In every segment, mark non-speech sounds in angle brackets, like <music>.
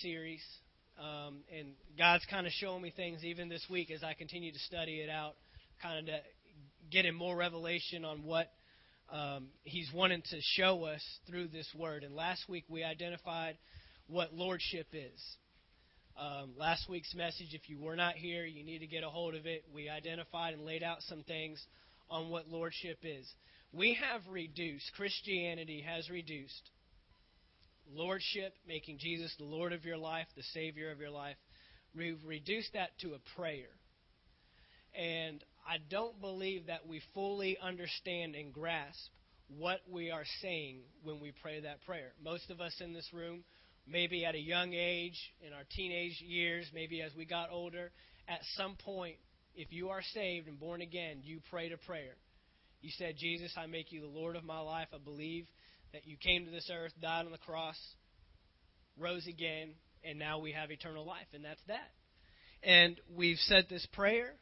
series, um, and God's kind of showing me things even this week as I continue to study it out, kind of getting more revelation on what um, He's wanting to show us through this word. And last week we identified what lordship is. Um, last week's message, if you were not here, you need to get a hold of it. We identified and laid out some things on what lordship is. We have reduced, Christianity has reduced lordship, making Jesus the Lord of your life, the Savior of your life. We've reduced that to a prayer. And I don't believe that we fully understand and grasp what we are saying when we pray that prayer. Most of us in this room, maybe at a young age, in our teenage years, maybe as we got older, at some point, if you are saved and born again, you prayed a prayer. You said, Jesus, I make you the Lord of my life. I believe that you came to this earth, died on the cross, rose again, and now we have eternal life. And that's that. And we've said this prayer.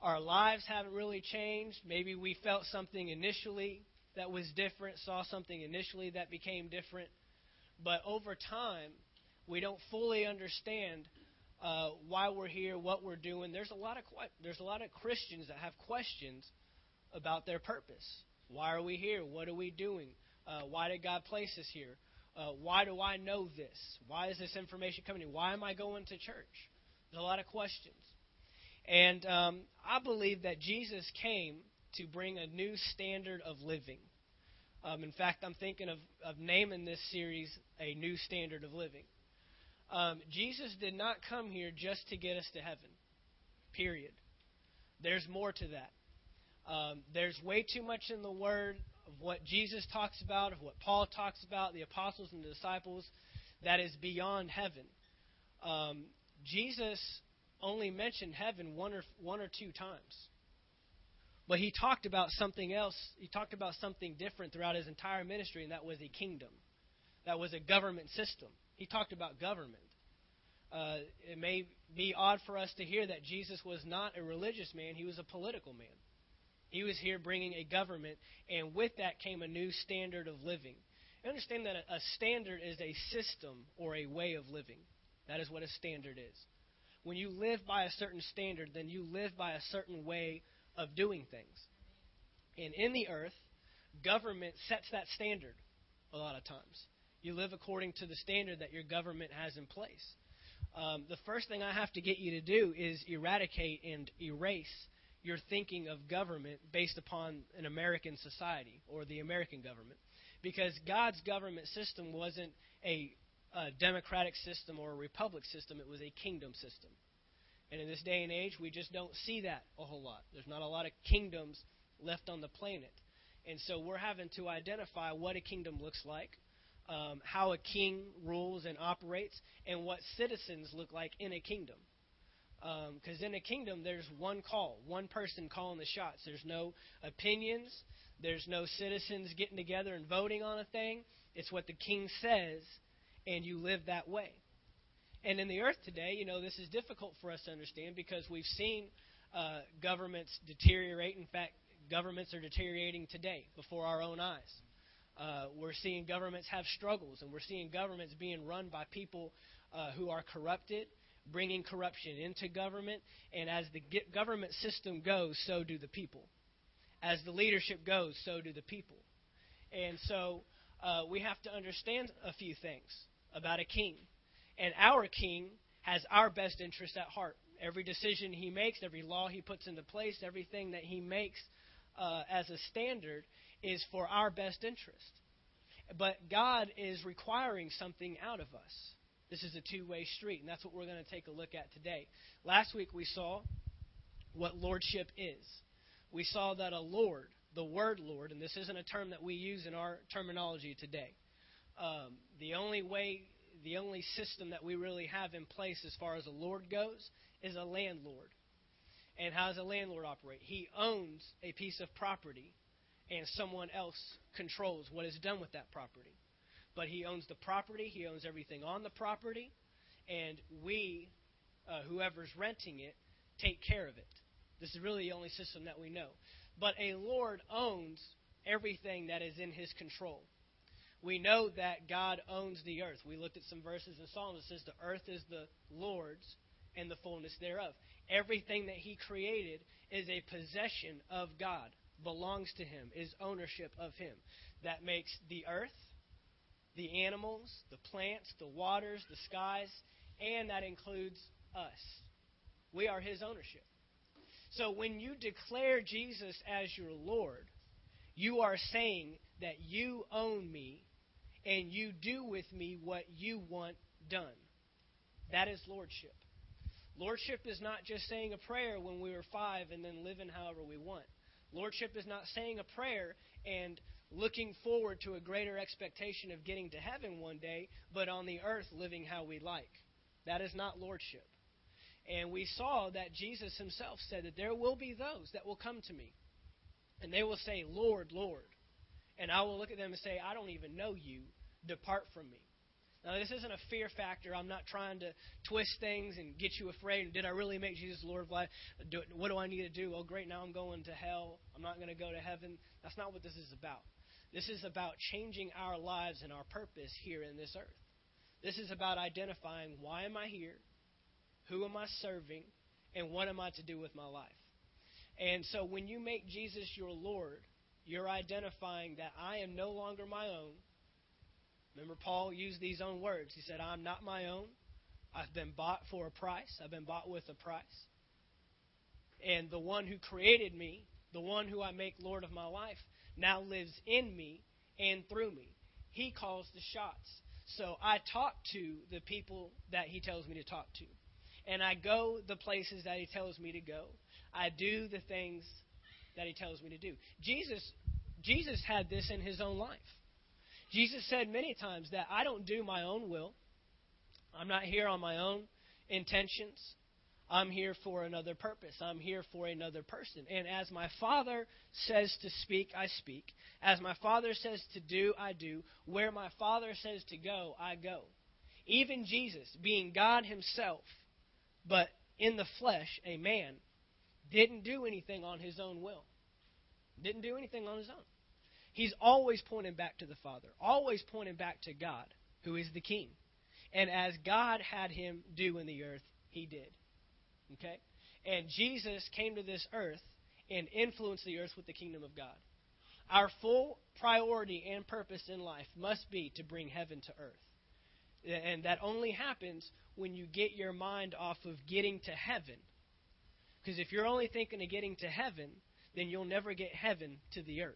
Our lives haven't really changed. Maybe we felt something initially that was different, saw something initially that became different. But over time, we don't fully understand uh, why we're here, what we're doing. There's a lot of there's a lot of Christians that have questions about their purpose. Why are we here? What are we doing? Uh, why did God place us here? Uh, why do I know this? Why is this information coming in? Why am I going to church? There's a lot of questions. And um, I believe that Jesus came to bring a new standard of living. Um, in fact, I'm thinking of, of naming this series A New Standard of Living. Um, Jesus did not come here just to get us to heaven, period. There's more to that. Um, there's way too much in the Word of what Jesus talks about, of what Paul talks about, the apostles and the disciples, that is beyond heaven. Um, Jesus only mentioned heaven one or one or two times. But he talked about something else. He talked about something different throughout his entire ministry, and that was a kingdom. That was a government system. He talked about government. Uh, it may be odd for us to hear that Jesus was not a religious man, he was a political man. He was here bringing a government, and with that came a new standard of living. understand that a standard is a system or a way of living. That is what a standard is. When you live by a certain standard, then you live by a certain way of doing things. And in the earth, government sets that standard a lot of times. You live according to the standard that your government has in place. Um, the first thing I have to get you to do is eradicate and erase your thinking of government based upon an American society or the American government. Because God's government system wasn't a, a democratic system or a republic system, it was a kingdom system. And in this day and age, we just don't see that a whole lot. There's not a lot of kingdoms left on the planet. And so we're having to identify what a kingdom looks like, um, how a king rules and operates, and what citizens look like in a kingdom. Because um, in a kingdom, there's one call, one person calling the shots. There's no opinions. There's no citizens getting together and voting on a thing. It's what the king says, and you live that way. And in the earth today, you know, this is difficult for us to understand because we've seen uh, governments deteriorate. In fact, governments are deteriorating today before our own eyes. Uh, we're seeing governments have struggles, and we're seeing governments being run by people uh, who are corrupted bringing corruption into government. And as the government system goes, so do the people. As the leadership goes, so do the people. And so uh, we have to understand a few things about a king. And our king has our best interest at heart. Every decision he makes, every law he puts into place, everything that he makes uh, as a standard is for our best interest. But God is requiring something out of us. This is a two way street, and that's what we're going to take a look at today. Last week we saw what lordship is. We saw that a lord, the word lord, and this isn't a term that we use in our terminology today. Um, the only way, the only system that we really have in place as far as a lord goes is a landlord. And how does a landlord operate? He owns a piece of property, and someone else controls what is done with that property but he owns the property, he owns everything on the property, and we, uh, whoever's renting it, take care of it. This is really the only system that we know. But a Lord owns everything that is in his control. We know that God owns the earth. We looked at some verses in Psalms that says the earth is the Lord's and the fullness thereof. Everything that He created is a possession of God, belongs to Him, is ownership of Him. That makes the earth, the animals, the plants, the waters, the skies, and that includes us. We are His ownership. So when you declare Jesus as your Lord, you are saying that you own me and you do with me what you want done. That is lordship. Lordship is not just saying a prayer when we were five and then living however we want. Lordship is not saying a prayer and looking forward to a greater expectation of getting to heaven one day, but on the earth living how we like. That is not lordship. And we saw that Jesus himself said that there will be those that will come to me, and they will say, Lord, Lord. And I will look at them and say, I don't even know you. Depart from me. Now, this isn't a fear factor. I'm not trying to twist things and get you afraid. Did I really make Jesus Lord of life? What do I need to do? Oh, great, now I'm going to hell. I'm not going to go to heaven. That's not what this is about. This is about changing our lives and our purpose here in this earth. This is about identifying why am I here? Who am I serving? And what am I to do with my life? And so when you make Jesus your Lord, you're identifying that I am no longer my own. Remember, Paul used these own words. He said, I'm not my own. I've been bought for a price. I've been bought with a price. And the one who created me, the one who I make Lord of my life, now lives in me and through me. He calls the shots. So I talk to the people that he tells me to talk to and I go the places that he tells me to go. I do the things that he tells me to do. Jesus Jesus had this in his own life. Jesus said many times that I don't do my own will. I'm not here on my own intentions. I'm here for another purpose. I'm here for another person. And as my Father says to speak, I speak. As my Father says to do, I do. Where my Father says to go, I go. Even Jesus, being God Himself, but in the flesh, a man, didn't do anything on his own will. Didn't do anything on his own. He's always pointing back to the Father, always pointing back to God, who is the King. And as God had him do in the earth, he did. Okay? And Jesus came to this earth and influenced the earth with the kingdom of God. Our full priority and purpose in life must be to bring heaven to earth. And that only happens when you get your mind off of getting to heaven. Because if you're only thinking of getting to heaven, then you'll never get heaven to the earth.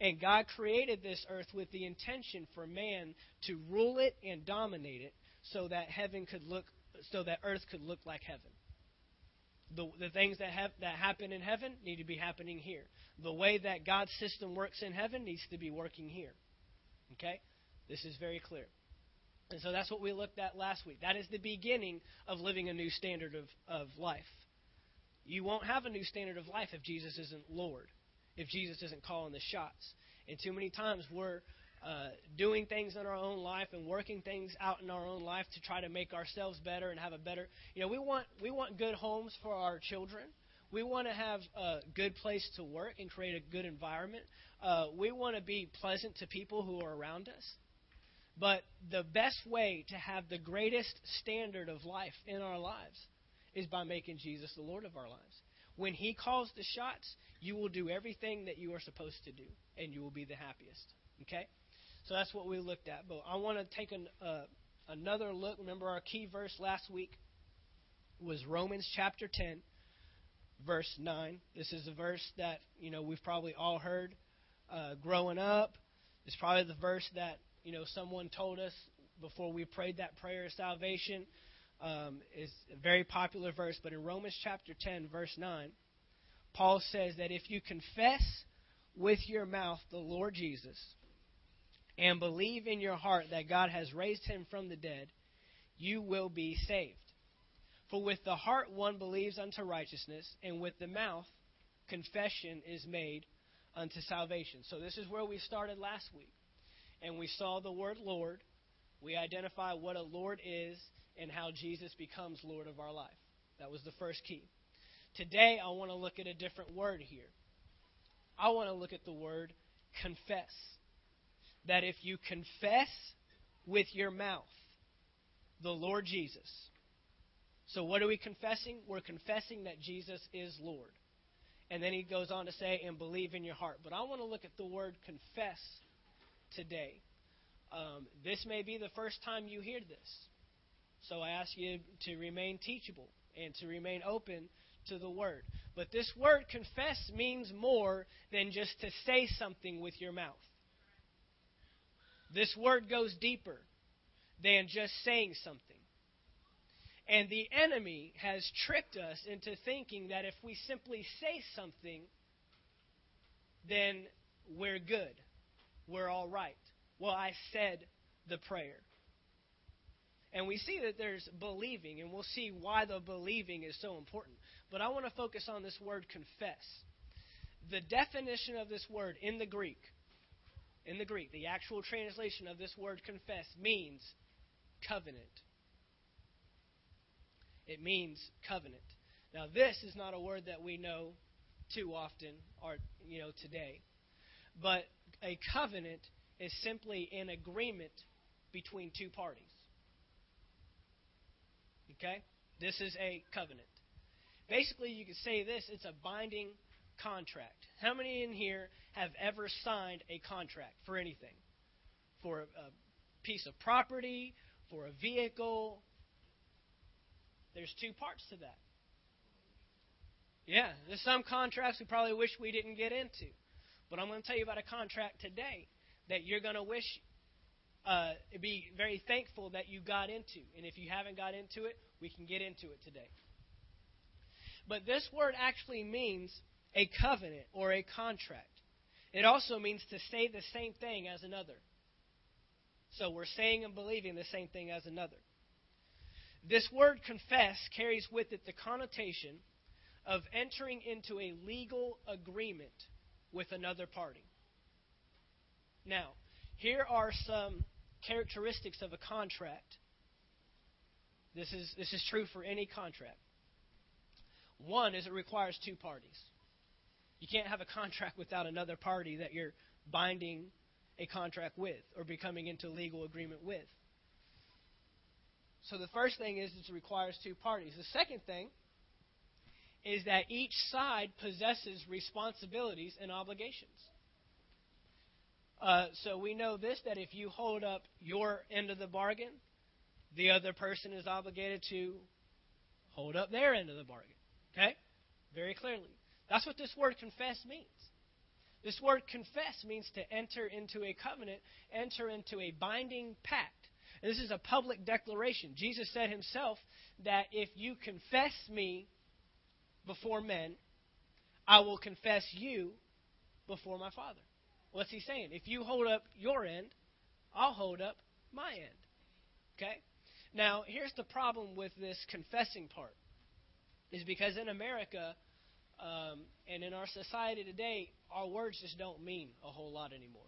And God created this earth with the intention for man to rule it and dominate it so that heaven could look so that earth could look like heaven. The, the things that have that happen in heaven need to be happening here. The way that God's system works in heaven needs to be working here. Okay? This is very clear. And so that's what we looked at last week. That is the beginning of living a new standard of, of life. You won't have a new standard of life if Jesus isn't Lord, if Jesus isn't calling the shots. And too many times we're uh, doing things in our own life and working things out in our own life to try to make ourselves better and have a better. You know, we want we want good homes for our children. We want to have a good place to work and create a good environment. Uh, we want to be pleasant to people who are around us. But the best way to have the greatest standard of life in our lives is by making Jesus the Lord of our lives. When He calls the shots, you will do everything that you are supposed to do, and you will be the happiest. Okay? So that's what we looked at. But I want to take an, uh, another look. Remember, our key verse last week was Romans chapter 10, verse 9. This is a verse that, you know, we've probably all heard uh, growing up. It's probably the verse that you know, someone told us before we prayed that prayer of salvation. Um, is a very popular verse, but in Romans chapter 10, verse 9, Paul says that if you confess with your mouth the Lord Jesus and believe in your heart that God has raised him from the dead, you will be saved. For with the heart one believes unto righteousness, and with the mouth confession is made unto salvation. So this is where we started last week and we saw the word Lord. We identify what a Lord is and how Jesus becomes Lord of our life. That was the first key. Today, I want to look at a different word here. I want to look at the word confess. That if you confess with your mouth the Lord Jesus. So, what are we confessing? We're confessing that Jesus is Lord. And then he goes on to say, and believe in your heart. But I want to look at the word confess today. Um, this may be the first time you hear this. So I ask you to remain teachable and to remain open to the word. But this word confess means more than just to say something with your mouth. This word goes deeper than just saying something. And the enemy has tricked us into thinking that if we simply say something, then we're good. We're all right. Well, I said the prayer. And we see that there's believing, and we'll see why the believing is so important. But I want to focus on this word confess. The definition of this word in the Greek, in the Greek, the actual translation of this word confess means covenant. It means covenant. Now, this is not a word that we know too often or you know today. But a covenant is simply an agreement between two parties. Okay? This is a covenant. Basically, you could say this it's a binding contract. How many in here have ever signed a contract for anything? For a, a piece of property, for a vehicle? There's two parts to that. Yeah, there's some contracts we probably wish we didn't get into. But I'm going to tell you about a contract today that you're going to wish, uh, be very thankful that you got into. And if you haven't got into it, we can get into it today. But this word actually means a covenant or a contract. It also means to say the same thing as another. So we're saying and believing the same thing as another. This word confess carries with it the connotation of entering into a legal agreement with another party. Now, here are some characteristics of a contract. This is, this is true for any contract. One is it requires two parties. You can't have a contract without another party that you're binding a contract with or becoming into legal agreement with. So the first thing is it requires two parties. The second thing is that each side possesses responsibilities and obligations. Uh, so we know this that if you hold up your end of the bargain, the other person is obligated to hold up their end of the bargain. Okay? Very clearly. That's what this word confess means. This word confess means to enter into a covenant, enter into a binding pact. And this is a public declaration. Jesus said himself that if you confess me before men, I will confess you before my Father. What's he saying? If you hold up your end, I'll hold up my end. Okay? Now, here's the problem with this confessing part is because in America um, and in our society today, our words just don't mean a whole lot anymore.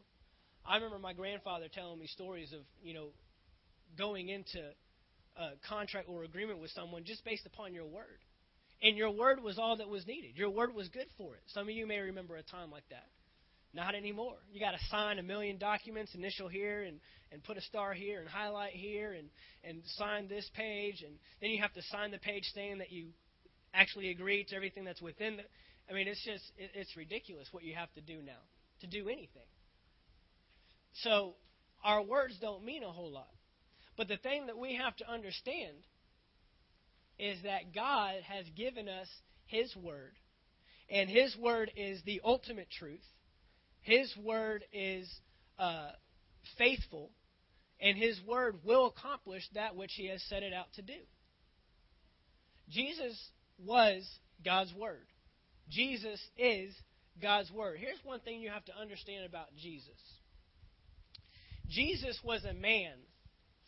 I remember my grandfather telling me stories of, you know, going into a contract or agreement with someone just based upon your word. And your word was all that was needed. Your word was good for it. Some of you may remember a time like that. Not anymore. You got to sign a million documents, initial here, and, and put a star here, and highlight here, and, and sign this page. And then you have to sign the page saying that you actually agree to everything that's within the. I mean, it's just, it, it's ridiculous what you have to do now to do anything. So, our words don't mean a whole lot. But the thing that we have to understand is that God has given us His Word, and His Word is the ultimate truth. His Word is uh, faithful, and His Word will accomplish that which He has set it out to do. Jesus was God's Word. Jesus is God's Word. Here's one thing you have to understand about Jesus Jesus was a man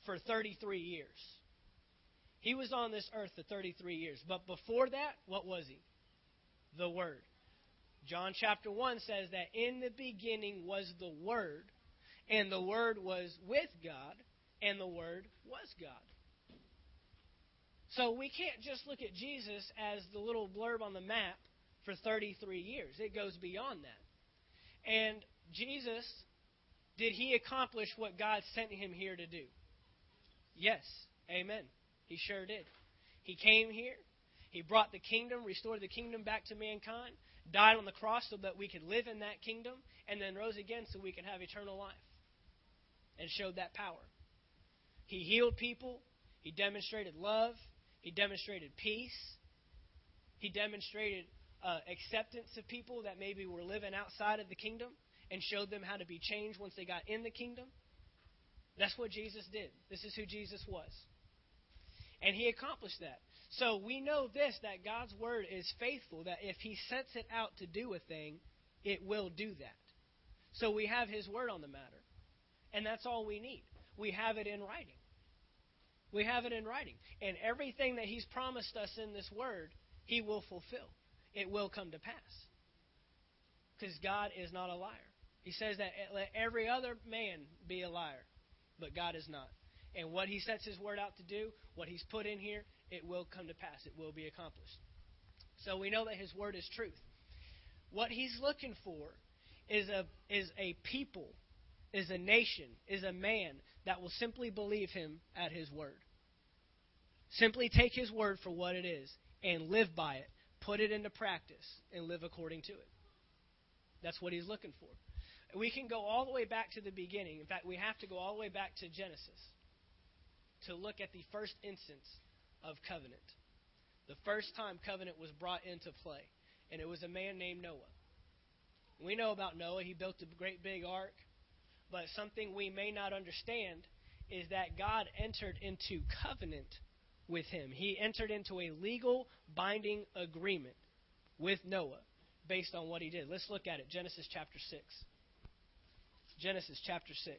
for 33 years. He was on this earth for 33 years. But before that, what was he? The Word. John chapter 1 says that in the beginning was the Word, and the Word was with God, and the Word was God. So we can't just look at Jesus as the little blurb on the map for 33 years. It goes beyond that. And Jesus Did he accomplish what God sent him here to do? Yes. Amen. He sure did. He came here. He brought the kingdom, restored the kingdom back to mankind, died on the cross so that we could live in that kingdom, and then rose again so we could have eternal life. And showed that power. He healed people. He demonstrated love. He demonstrated peace. He demonstrated uh, acceptance of people that maybe were living outside of the kingdom and showed them how to be changed once they got in the kingdom. That's what Jesus did. This is who Jesus was. And he accomplished that. So we know this that God's word is faithful, that if he sets it out to do a thing, it will do that. So we have his word on the matter. And that's all we need. We have it in writing. We have it in writing. And everything that he's promised us in this word, he will fulfill. It will come to pass. Because God is not a liar. He says that eh, let every other man be a liar, but God is not. And what he sets his word out to do, what he's put in here, it will come to pass. It will be accomplished. So we know that his word is truth. What he's looking for is a is a people, is a nation, is a man that will simply believe him at his word. Simply take his word for what it is and live by it, put it into practice, and live according to it. That's what he's looking for. We can go all the way back to the beginning. In fact, we have to go all the way back to Genesis to look at the first instance of covenant. The first time covenant was brought into play, and it was a man named Noah. We know about Noah. He built a great big ark, but something we may not understand is that God entered into covenant with him. He entered into a legal binding agreement with Noah based on what he did. Let's look at it. Genesis chapter 6. Genesis chapter 6.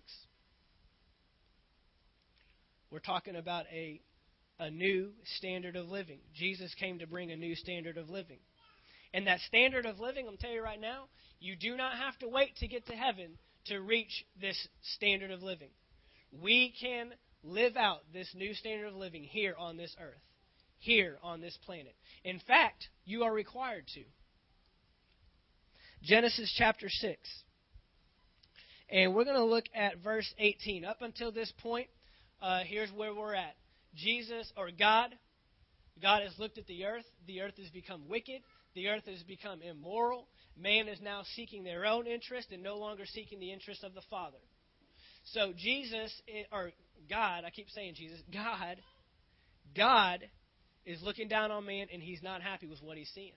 We're talking about a, a new standard of living. Jesus came to bring a new standard of living. And that standard of living, I'm telling you right now, you do not have to wait to get to heaven to reach this standard of living. We can live out this new standard of living here on this earth, here on this planet. In fact, you are required to. Genesis chapter 6. And we're going to look at verse 18. Up until this point, uh, here's where we're at. Jesus, or God, God has looked at the earth. The earth has become wicked. The earth has become immoral. Man is now seeking their own interest and no longer seeking the interest of the Father. So Jesus, eh, or God, I keep saying Jesus, God, God is looking down on man and he's not happy with what he's seeing.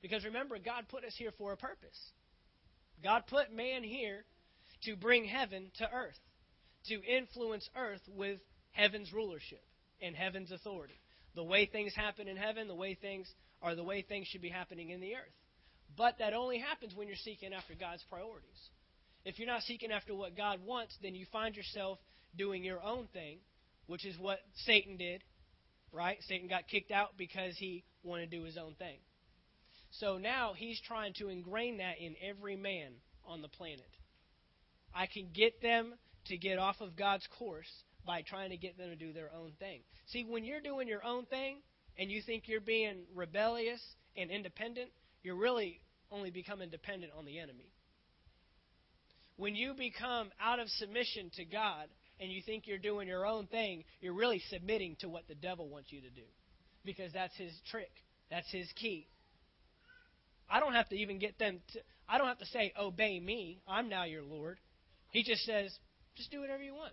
Because remember, God put us here for a purpose. God put man here to bring heaven to earth, to influence earth with heaven's rulership and heaven's authority. The way things happen in heaven, the way things are the way things should be happening in the earth. But that only happens when you're seeking after God's priorities. If you're not seeking after what God wants, then you find yourself doing your own thing, which is what Satan did, right? Satan got kicked out because he wanted to do his own thing. So now he's trying to ingrain that in every man on the planet. I can get them to get off of God's course by trying to get them to do their own thing. See, when you're doing your own thing and you think you're being rebellious and independent, you're really only becoming dependent on the enemy. When you become out of submission to God and you think you're doing your own thing, you're really submitting to what the devil wants you to do. Because that's his trick. That's his key. I don't have to even get them to, I don't have to say, obey me. I'm now your Lord. He just says, just do whatever you want.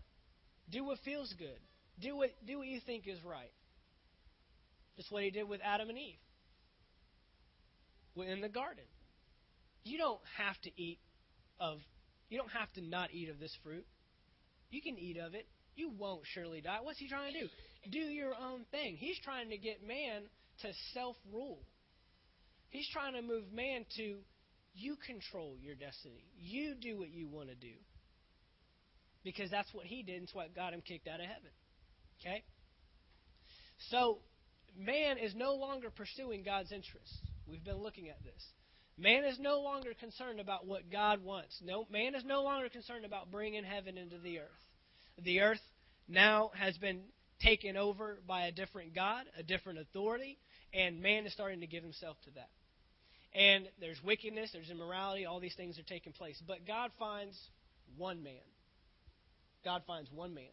Do what feels good. Do what, do what you think is right. That's what he did with Adam and Eve in the garden. You don't have to eat of, you don't have to not eat of this fruit. You can eat of it. You won't surely die. What's he trying to do? Do your own thing. He's trying to get man to self rule. He's trying to move man to you control your destiny. You do what you want to do. Because that's what he did, and it's what got him kicked out of heaven. Okay? So, man is no longer pursuing God's interests. We've been looking at this. Man is no longer concerned about what God wants. No, man is no longer concerned about bringing heaven into the earth. The earth now has been taken over by a different God, a different authority, and man is starting to give himself to that. And there's wickedness, there's immorality, all these things are taking place. But God finds one man. God finds one man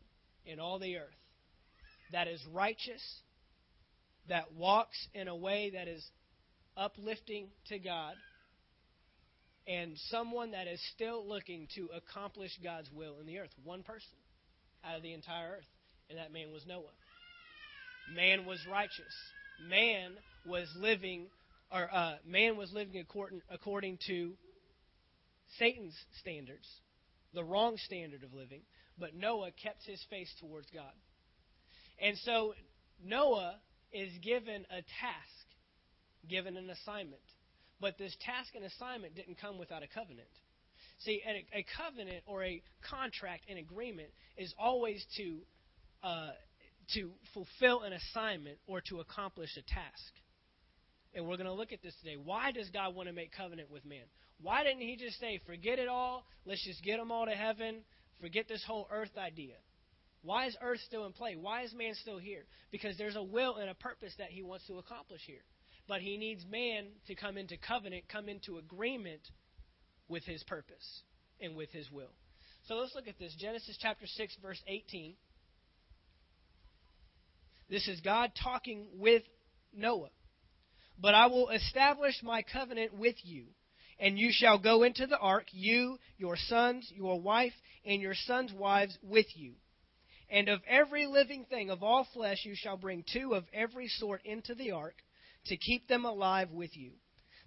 in all the earth that is righteous, that walks in a way that is uplifting to God, and someone that is still looking to accomplish God's will in the earth. One person out of the entire earth. And that man was Noah. Man was righteous. Man was living, or uh, man was living according, according to Satan's standards, the wrong standard of living. But Noah kept his face towards God. And so Noah is given a task, given an assignment. But this task and assignment didn't come without a covenant. See, a, a covenant or a contract, an agreement, is always to uh, to fulfill an assignment or to accomplish a task. And we're going to look at this today. Why does God want to make covenant with man? Why didn't He just say, "Forget it all. Let's just get them all to heaven. Forget this whole earth idea." Why is earth still in play? Why is man still here? Because there's a will and a purpose that He wants to accomplish here. But He needs man to come into covenant, come into agreement with his purpose and with his will. So let's look at this. Genesis chapter 6, verse 18. This is God talking with Noah. But I will establish my covenant with you, and you shall go into the ark, you, your sons, your wife, and your sons' wives with you. And of every living thing of all flesh you shall bring two of every sort into the ark, to keep them alive with you.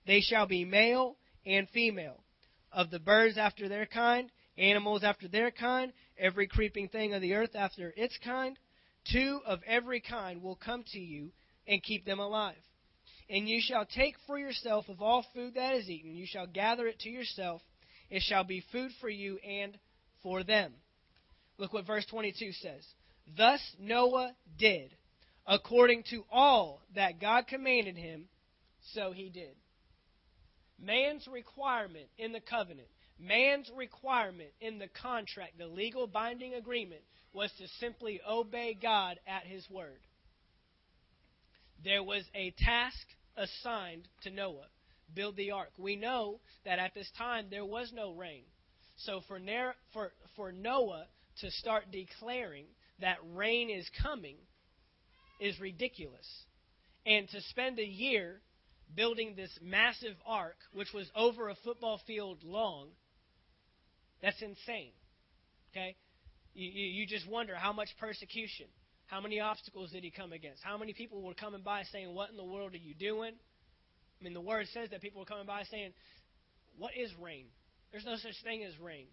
They shall be male and female of the birds after their kind, animals after their kind, every creeping thing of the earth after its kind. Two of every kind will come to you and keep them alive. And you shall take for yourself of all food that is eaten, you shall gather it to yourself. It shall be food for you and for them. Look what verse 22 says. Thus Noah did, according to all that God commanded him, so he did. Man's requirement in the covenant, man's requirement in the contract, the legal binding agreement, was to simply obey God at his word. There was a task assigned to Noah build the ark. We know that at this time there was no rain. So for, for, for Noah to start declaring that rain is coming is ridiculous. And to spend a year building this massive ark, which was over a football field long, that's insane. Okay? You, you, you, just wonder how much persecution, how many obstacles did he come against? How many people were coming by saying, What in the world are you doing? I mean, the word says that people were coming by saying, What is rain? There's no such thing as rain.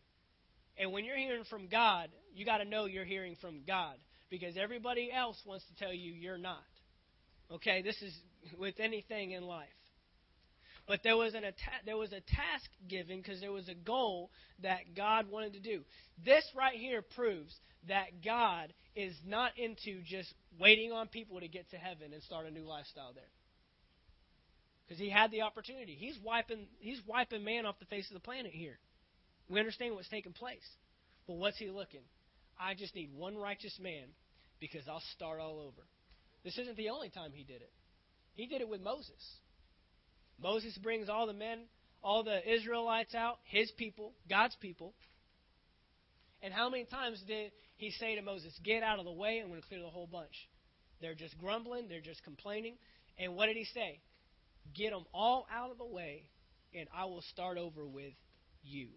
And when you're hearing from God, you got to know you're hearing from God because everybody else wants to tell you you're not. Okay, this is with anything in life. But there was an atta- there was a task given because there was a goal that God wanted to do. This right here proves that God is not into just waiting on people to get to heaven and start a new lifestyle there. Because he had the opportunity. He's wiping he's wiping man off the face of the planet here. We understand what's taking place. But what's he looking? I just need one righteous man because I'll start all over. This isn't the only time he did it. He did it with Moses. Moses brings all the men, all the Israelites out, his people, God's people. And how many times did he say to Moses, Get out of the way, I'm going to clear the whole bunch? They're just grumbling, they're just complaining. And what did he say? Get them all out of the way, and I will start over with you.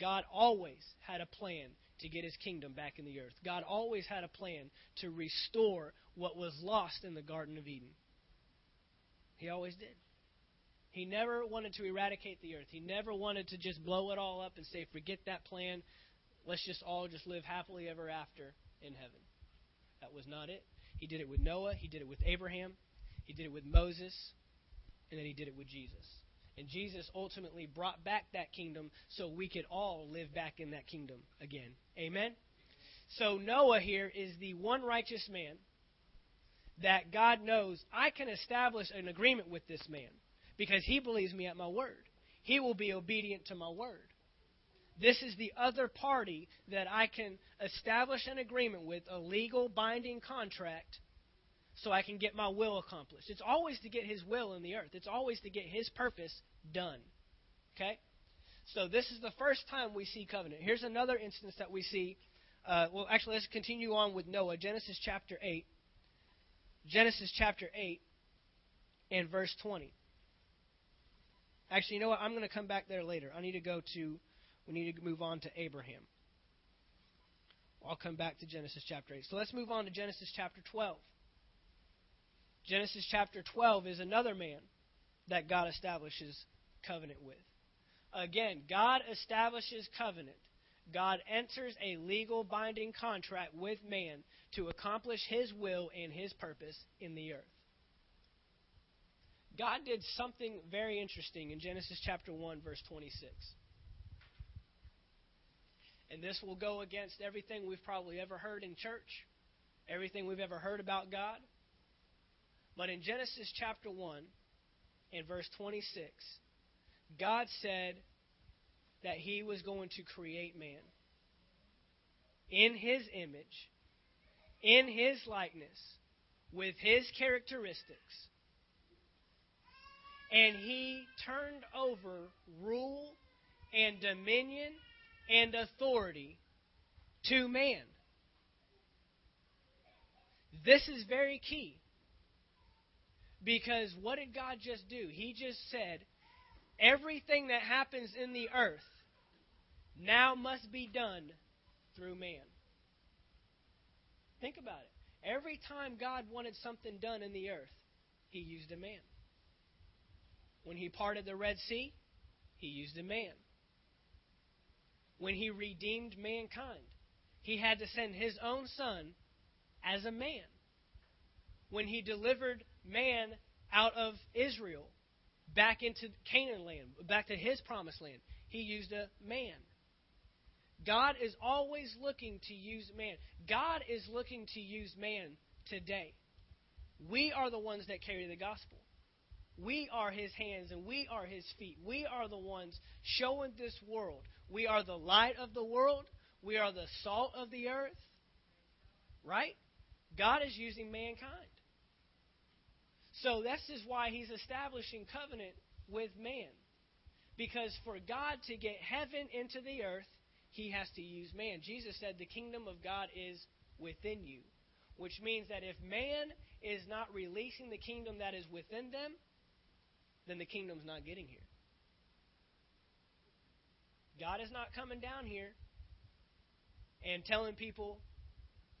God always had a plan to get his kingdom back in the earth. God always had a plan to restore what was lost in the Garden of Eden. He always did. He never wanted to eradicate the earth. He never wanted to just blow it all up and say, forget that plan. Let's just all just live happily ever after in heaven. That was not it. He did it with Noah. He did it with Abraham. He did it with Moses. And then he did it with Jesus. And Jesus ultimately brought back that kingdom so we could all live back in that kingdom again. Amen? So Noah here is the one righteous man that God knows I can establish an agreement with this man because he believes me at my word. He will be obedient to my word. This is the other party that I can establish an agreement with, a legal binding contract, so I can get my will accomplished. It's always to get his will in the earth, it's always to get his purpose done. Okay? So this is the first time we see covenant. Here's another instance that we see. Uh, well, actually, let's continue on with Noah. Genesis chapter 8. Genesis chapter 8 and verse 20. Actually, you know what? I'm going to come back there later. I need to go to, we need to move on to Abraham. I'll come back to Genesis chapter 8. So let's move on to Genesis chapter 12. Genesis chapter 12 is another man that God establishes covenant with. Again, God establishes covenant. God enters a legal binding contract with man to accomplish his will and his purpose in the earth. God did something very interesting in Genesis chapter 1 verse 26. And this will go against everything we've probably ever heard in church, everything we've ever heard about God. But in Genesis chapter 1 and verse 26, God said that he was going to create man in his image, in his likeness, with his characteristics. And he turned over rule and dominion and authority to man. This is very key. Because what did God just do? He just said, everything that happens in the earth now must be done through man. Think about it. Every time God wanted something done in the earth, he used a man. When he parted the Red Sea, he used a man. When he redeemed mankind, he had to send his own son as a man. When he delivered man out of Israel back into Canaan land, back to his promised land, he used a man. God is always looking to use man. God is looking to use man today. We are the ones that carry the gospel. We are his hands and we are his feet. We are the ones showing this world. We are the light of the world. We are the salt of the earth. Right? God is using mankind. So this is why he's establishing covenant with man. Because for God to get heaven into the earth, he has to use man. Jesus said the kingdom of God is within you, which means that if man is not releasing the kingdom that is within them, then the kingdom's not getting here. God is not coming down here and telling people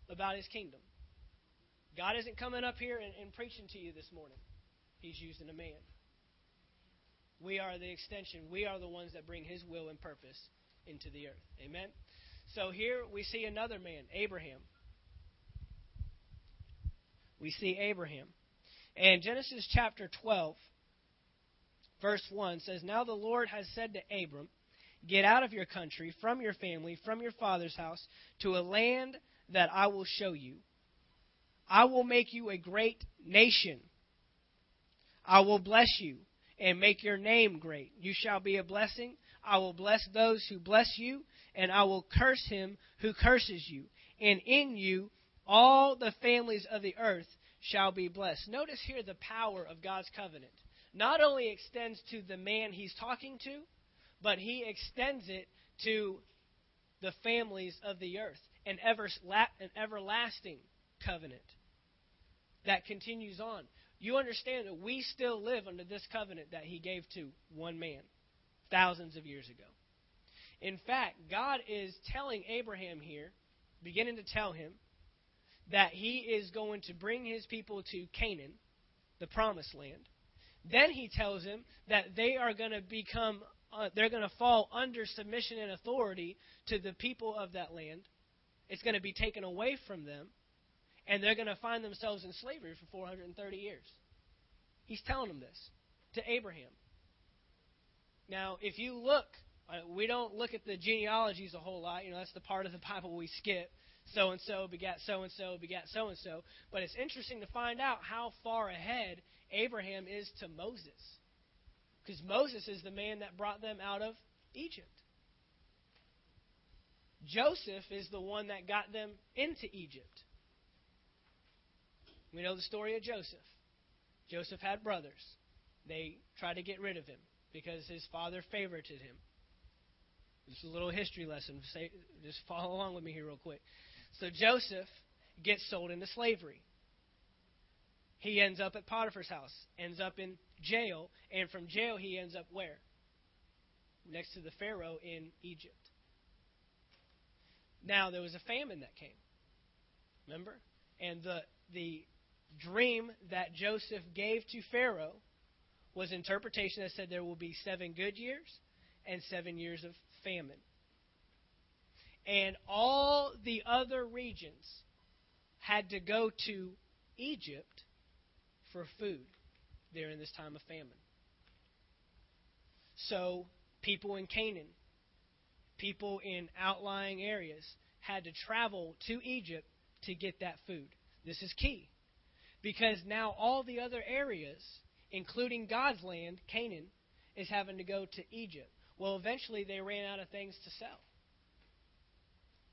about his kingdom. God isn't coming up here and, and preaching to you this morning. He's using a man. We are the extension. We are the ones that bring his will and purpose into the earth. Amen? So here we see another man, Abraham. We see Abraham. And Genesis chapter 12, verse 1 says, Now the Lord has said to Abram, Get out of your country, from your family, from your father's house, to a land that I will show you. I will make you a great nation. I will bless you and make your name great. You shall be a blessing. I will bless those who bless you, and I will curse him who curses you. And in you all the families of the earth shall be blessed. Notice here the power of God's covenant. Not only extends to the man he's talking to, but he extends it to the families of the earth. An, ever, an everlasting covenant that continues on. You understand that we still live under this covenant that he gave to one man thousands of years ago. In fact, God is telling Abraham here, beginning to tell him, that he is going to bring his people to Canaan, the promised land. Then he tells him that they are going to become, uh, they're going to fall under submission and authority to the people of that land. It's going to be taken away from them, and they're going to find themselves in slavery for 430 years. He's telling them this to Abraham. Now, if you look, uh, we don't look at the genealogies a whole lot. You know, that's the part of the <laughs> Bible we skip. So and so begat so and so begat so and so. But it's interesting to find out how far ahead Abraham is to Moses. Because Moses is the man that brought them out of Egypt. Joseph is the one that got them into Egypt. We know the story of Joseph. Joseph had brothers. They tried to get rid of him because his father favorited him. Just a little history lesson. Just follow along with me here, real quick. So Joseph gets sold into slavery. He ends up at Potiphar's house, ends up in jail, and from jail he ends up where? Next to the Pharaoh in Egypt. Now there was a famine that came. Remember? And the the dream that Joseph gave to Pharaoh was interpretation that said there will be seven good years and seven years of famine. And all the other regions had to go to Egypt for food during this time of famine. So, people in Canaan, people in outlying areas, had to travel to Egypt to get that food. This is key. Because now all the other areas, including God's land, Canaan, is having to go to Egypt. Well, eventually they ran out of things to sell.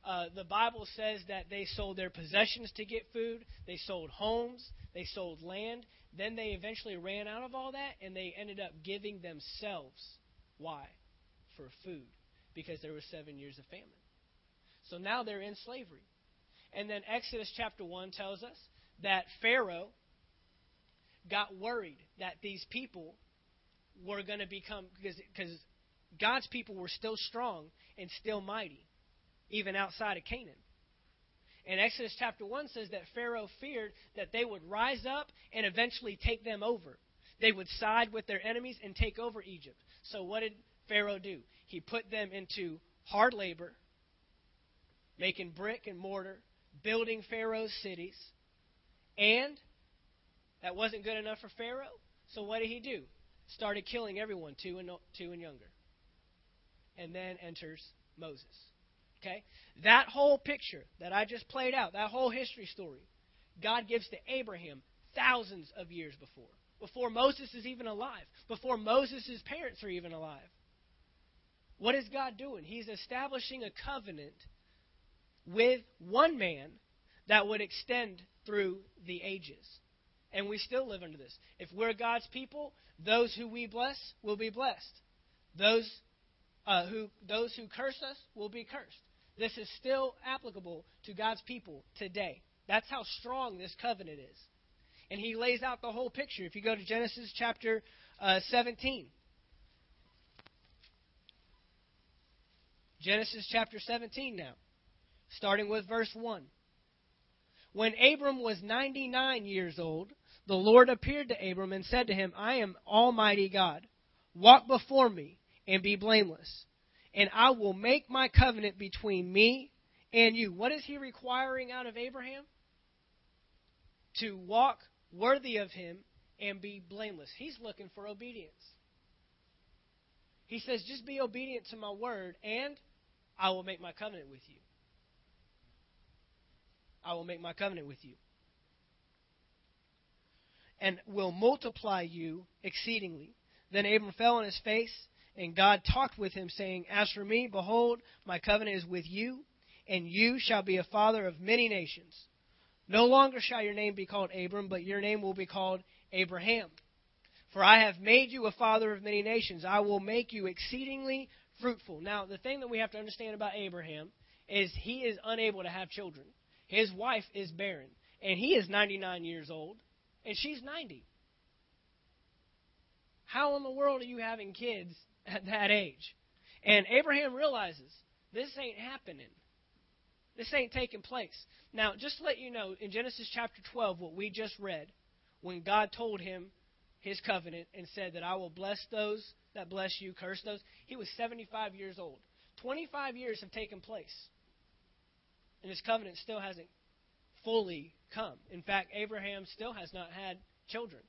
Uh, the Bible says that they sold their possessions to get food, they sold homes, they sold land. Then they eventually ran out of all that, and they ended up giving themselves. Why? For food. Because there were seven years of famine. So now they're in slavery. And then Exodus chapter 1 tells us that Pharaoh got worried that these people were going to become, because God's people were still strong and still mighty, even outside of Canaan. And Exodus chapter 1 says that Pharaoh feared that they would rise up and eventually take them over. They would side with their enemies and take over Egypt. So what did Pharaoh do? He put them into hard labor, making brick and mortar, building Pharaoh's cities, and that wasn't good enough for Pharaoh. So what did he do? Started killing everyone, two and two and younger. And then enters Moses. Okay? That whole picture that I just played out, that whole history story, God gives to Abraham thousands of years before. Before Moses is even alive. Before Moses' parents are even alive. What is God doing? He's establishing a covenant with one man that would extend through the ages. And we still live under this. If we're God's people, those who we bless will be blessed. Those uh, who those who curse us will be cursed. This is still applicable to God's people today. That's how strong this covenant is. And he lays out the whole picture. If you go to Genesis chapter uh, 17, Genesis chapter 17 now, starting with verse 1. When Abram was 99 years old, the Lord appeared to Abram and said to him, I am Almighty God. Walk before me and be blameless and I will make my covenant between me and you. What is he requiring out of Abraham? To walk worthy of him and be blameless. He's looking for obedience. He says, just be obedient to my word, and I will make my covenant with you. I will make my covenant with you. And will multiply you exceedingly. Then Abram fell on his face and God talked with him, saying, As for me, behold, my covenant is with you, and you shall be a father of many nations. No longer shall your name be called Abram, but your name will be called Abraham. For I have made you a father of many nations. I will make you exceedingly fruitful. Now, the thing that we have to understand about Abraham is he is unable to have children. His wife is barren, and he is 99 years old, and she's 90. How in the world are you having kids at that age. And Abraham realizes this ain't happening. This ain't taking place. Now, just to let you know, in Genesis chapter 12, what we just read, when God told him his covenant and said that I will bless those that bless you, curse those, he was 75 years old. 25 years have taken place. And his covenant still hasn't fully come. In fact, Abraham still has not had children.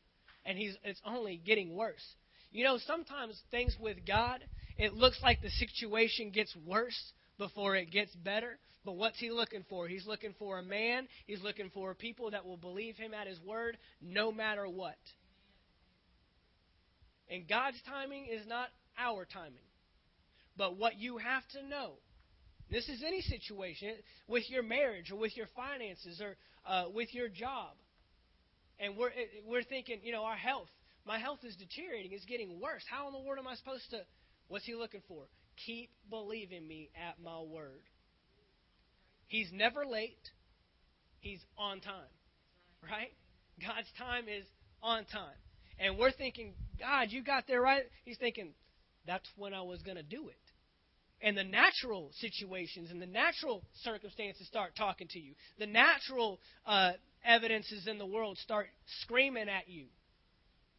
And he's, it's only getting worse. You know, sometimes things with God, it looks like the situation gets worse before it gets better. But what's he looking for? He's looking for a man. He's looking for people that will believe him at his word no matter what. And God's timing is not our timing. But what you have to know this is any situation with your marriage or with your finances or uh, with your job. And we're, we're thinking, you know, our health. My health is deteriorating. It's getting worse. How in the world am I supposed to? What's he looking for? keep believing me at my word. He's never late. He's on time. Right? God's time is on time. And we're thinking, God, you got there right. He's thinking, that's when I was going to do it. And the natural situations and the natural circumstances start talking to you. The natural uh, evidences in the world start screaming at you.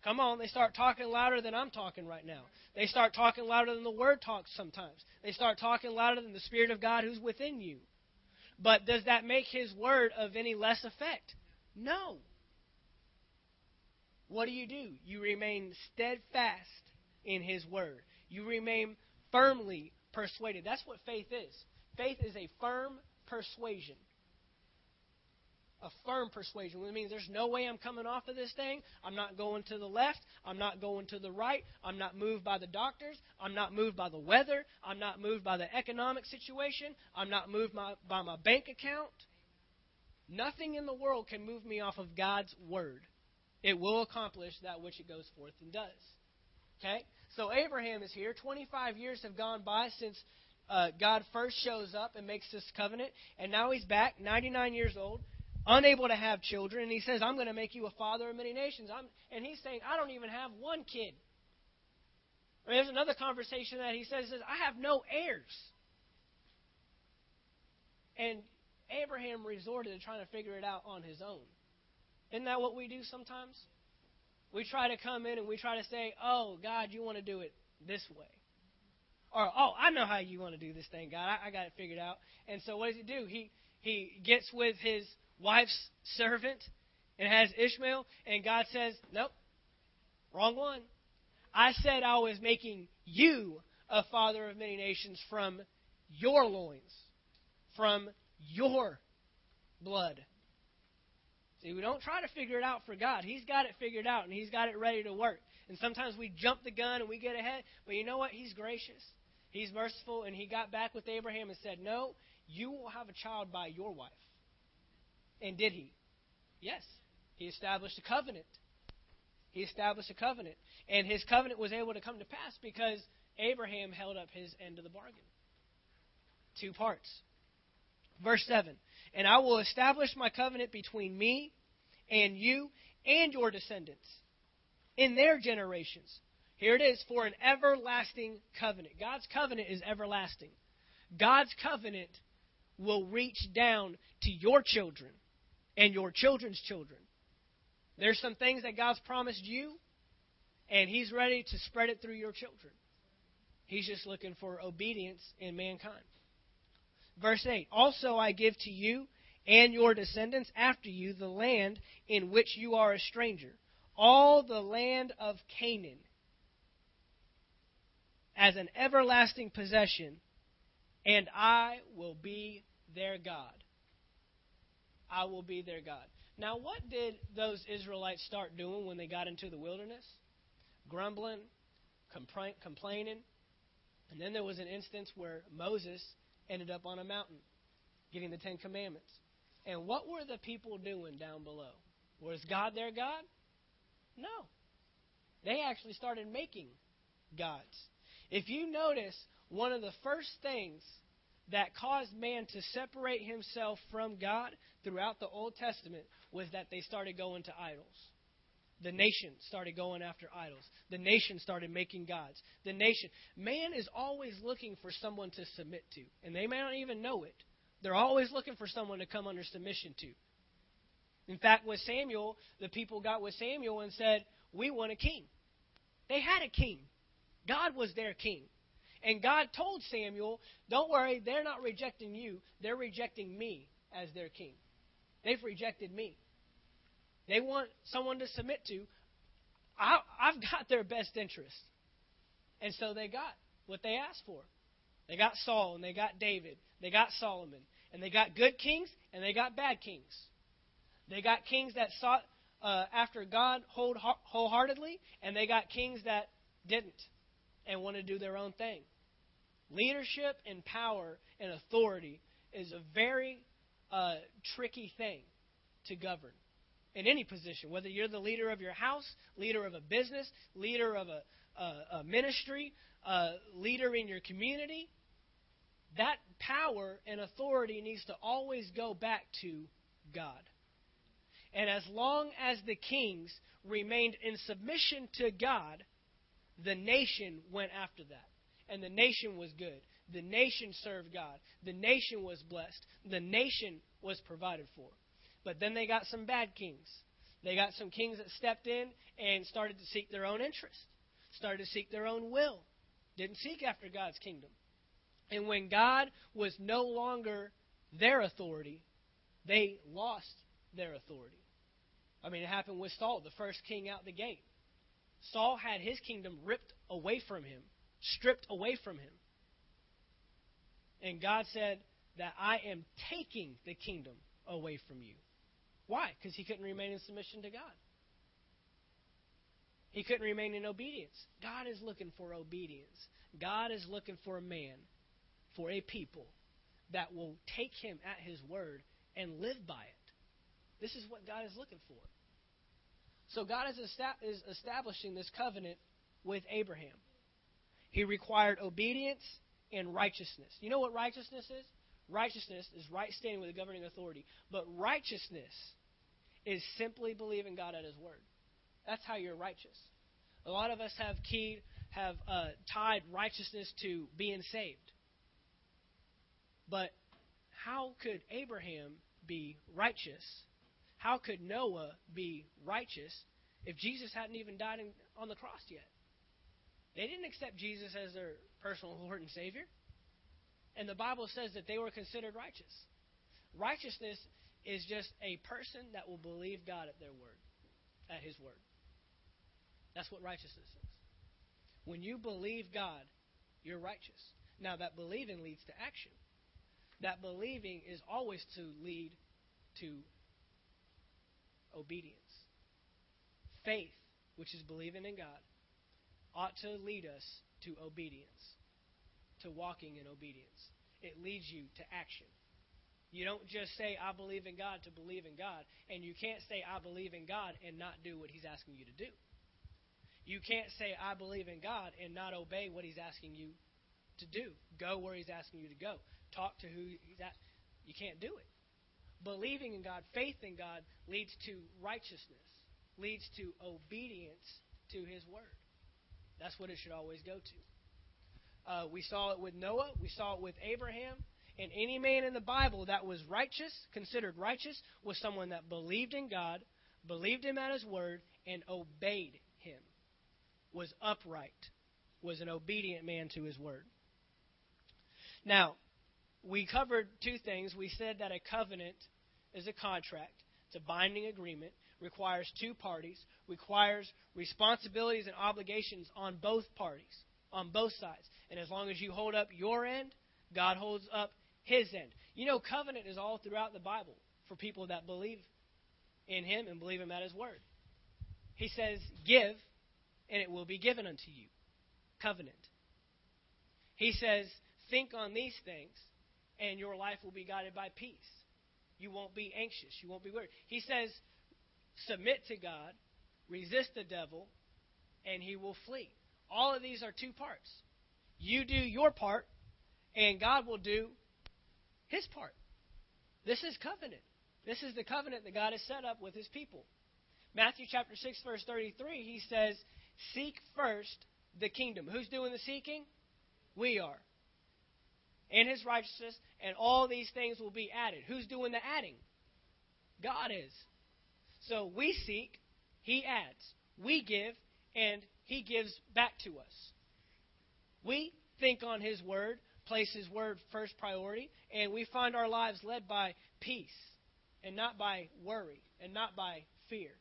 Come on, they start talking louder than I'm talking right now. They start talking louder than the Word talks sometimes. They start talking louder than the Spirit of God who's within you. But does that make His Word of any less effect? No. What do you do? You remain steadfast in His Word. You remain firmly persuaded. That's what faith is. Faith is a firm persuasion a firm persuasion. Which means there's no way I'm coming off of this thing. I'm not going to the left. I'm not going to the right. I'm not moved by the doctors. I'm not moved by the weather. I'm not moved by the economic situation. I'm not moved by, by my bank account. Nothing in the world can move me off of God's word. It will accomplish that which it goes forth and does. Okay? So Abraham is here. 25 years have gone by since uh, God first shows up and makes this covenant. And now he's back, 99 years old unable to have children, and he says, I'm going to make you a father of many nations. I'm, and he's saying, I don't even have one kid. I mean, there's another conversation that he says, says, I have no heirs. And Abraham resorted to trying to figure it out on his own. Isn't that what we do sometimes? We try to come in and we try to say, Oh, God, you want to do it this way. Or, Oh, I know how you want to do this thing, God. I, I got it figured out. And so what does he do? He, he gets with his wife's servant and has Ishmael, and God says, Nope, wrong one. I said I was making you a father of many nations from your loins, from your blood. See, we don't try to figure it out for God. He's got it figured out, and He's got it ready to work. And sometimes we jump the gun and we get ahead, but you know what? He's gracious. He's merciful, and He got back with Abraham and said, No, you will have a child by your wife. And did he? Yes. He established a covenant. He established a covenant. And his covenant was able to come to pass because Abraham held up his end of the bargain. Two parts. Verse 7 And I will establish my covenant between me and you and your descendants in their generations. Here it is for an everlasting covenant. God's covenant is everlasting. God's covenant will reach down to your children and your children's children. There's some things that God's promised you, and He's ready to spread it through your children. He's just looking for obedience in mankind. Verse 8 Also I give to you and your descendants after you the land in which you are a stranger, all the land of Canaan, as an everlasting possession, and I will be their God. I will be their God. Now, what did those Israelites start doing when they got into the wilderness? Grumbling, complaining. And then there was an instance where Moses ended up on a mountain getting the Ten Commandments. And what were the people doing down below? Was God their God? No. They actually started making gods. If you notice, one of the first things that caused man to separate himself from God throughout the Old Testament was that they started going to idols. The nation started going after idols. The nation started making gods. The nation. Man is always looking for someone to submit to, and they may not even know it. They're always looking for someone to come under submission to. In fact, with Samuel, the people got with Samuel and said, We want a king. They had a king. God was their king. And God told Samuel, Don't worry, they're not rejecting you, they're rejecting me as their king. They've rejected me. They want someone to submit to. I, I've <laughs> got their best interest. And so they got what they asked for. They got Saul and they got David. They got Solomon. And they got good kings and they got bad kings. They got kings that sought uh, after God wholeheartedly, and they got kings that didn't and want to do their own thing. Leadership and power and authority is a very uh, tricky thing to govern in any position, whether you're the leader of your house, leader of a business, leader of a a, a ministry, a leader in your community, that power and authority needs to always go back to God. And as long as the kings remained in submission to God, the nation went after that. And the nation was good. The nation served God. The nation was blessed. The nation was provided for. But then they got some bad kings. They got some kings that stepped in and started to seek their own interest, started to seek their own will, didn't seek after God's kingdom. And when God was no longer their authority, they lost their authority. I mean, it happened with Saul, the first king out the gate. Saul had his kingdom ripped away from him, stripped away from him. And God said that I am taking the kingdom away from you. Why? Because he couldn't remain in submission to God. He couldn't remain in obedience. God is looking for obedience. God is looking for a man, for a people that will take him at his word and live by it. This is what God is looking for. So God is establishing this covenant with Abraham. He required obedience and righteousness. You know what righteousness is? Righteousness is right standing with the governing authority. But righteousness is simply believing God at His word. That's how you're righteous. A lot of us have keyed, have uh, tied righteousness to being saved. But how could Abraham be righteous how could Noah be righteous if Jesus hadn't even died in, on the cross yet? They didn't accept Jesus as their personal Lord and Savior. And the Bible says that they were considered righteous. Righteousness is just a person that will believe God at their word, at his word. That's what righteousness is. When you believe God, you're righteous. Now that believing leads to action. That believing is always to lead to obedience. Faith, which is believing in God, ought to lead us to obedience, to walking in obedience. It leads you to action. You don't just say, I believe in God to believe in God, and you can't say, I believe in God and not do what He's asking you to do. You can't say, I believe in God and not obey what He's asking you to do. Go where He's asking you to go. Talk to who He's at. You can't do it believing in God, faith in God, leads to righteousness, leads to obedience to His Word. That's what it should always go to. Uh, we saw it with Noah, we saw it with Abraham, and any man in the Bible that was righteous, considered righteous, was someone that believed in God, believed Him at His Word, and obeyed Him, was upright, was an obedient man to His Word. Now, we covered two things. We said that a covenant is a contract, it's a binding agreement, requires two parties, requires responsibilities and obligations on both parties, on both sides. And as long as you hold up your end, God holds up his end. You know, covenant is all throughout the Bible for people that believe in him and believe him at his word. He says, Give, and it will be given unto you. Covenant. He says, Think on these things, and your life will be guided by peace. You won't be anxious. You won't be worried. He says, submit to God, resist the devil, and he will flee. All of these are two parts. You do your part, and God will do his part. This is covenant. This is the covenant that God has set up with his people. Matthew chapter 6, verse 33, he says, Seek first the kingdom. Who's doing the seeking? We are and his righteousness, and all these things will be added. Who's doing the adding? God is. So we seek, he adds. We give, and he gives back to us. We think on his word, place his word first priority, and we find our lives led by peace and not by worry and not by fear.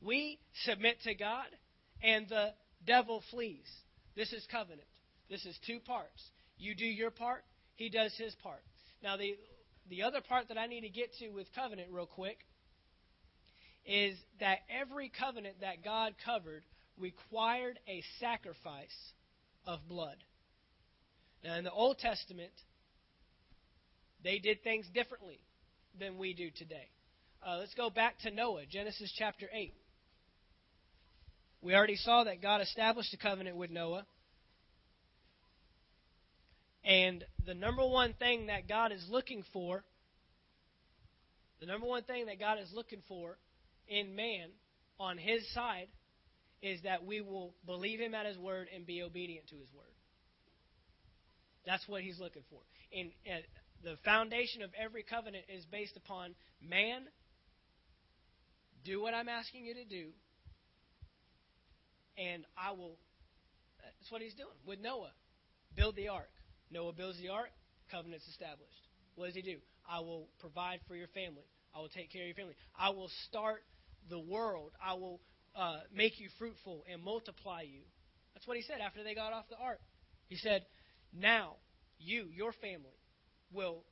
We submit to God, and the devil flees. This is covenant. This is two parts. You do your part, he does his part. Now, the, the other part that I need to get to with covenant, real quick, is that every covenant that God covered required a sacrifice of blood. Now, in the Old Testament, they did things differently than we do today. Uh, let's go back to Noah, Genesis chapter 8. We already saw that God established a covenant with Noah. And the number one thing that God is looking for, the number one thing that God is looking for in man on his side is that we will believe him at his word and be obedient to his word. That's what he's looking for. And, and the foundation of every covenant is based upon man, do what I'm asking you to do, and I will. That's what he's doing with Noah. Build the ark. Noah builds the ark, covenant's established. What does he do? I will provide for your family. I will take care of your family. I will start the world. I will uh, make you fruitful and multiply you. That's what he said after they got off the ark. He said, Now, you, your family, will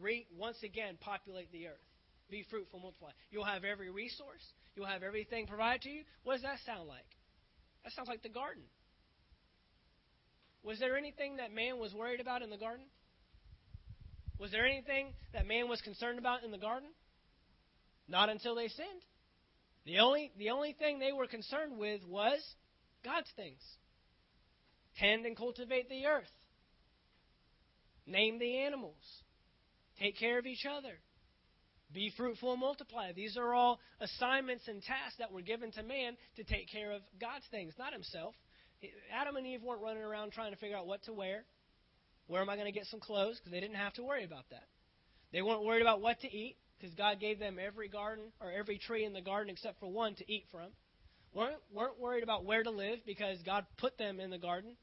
re- once again populate the earth. Be fruitful, multiply. You'll have every resource. You'll have everything provided to you. What does that sound like? That sounds like the garden. Was there anything that man was worried about in the garden? Was there anything that man was concerned about in the garden? Not until they sinned. The only, the only thing they were concerned with was God's things. Tend and cultivate the earth. Name the animals. Take care of each other. Be fruitful and multiply. These are all assignments and tasks that were given to man to take care of God's things, not himself. Adam and Eve weren't running around trying to figure out what to wear. Where am I going to get some clothes? Because they didn't have to worry about that. They weren't worried about what to eat because God gave them every garden or every tree in the garden except for one to eat from. weren't weren't worried about where to live because God put them in the garden.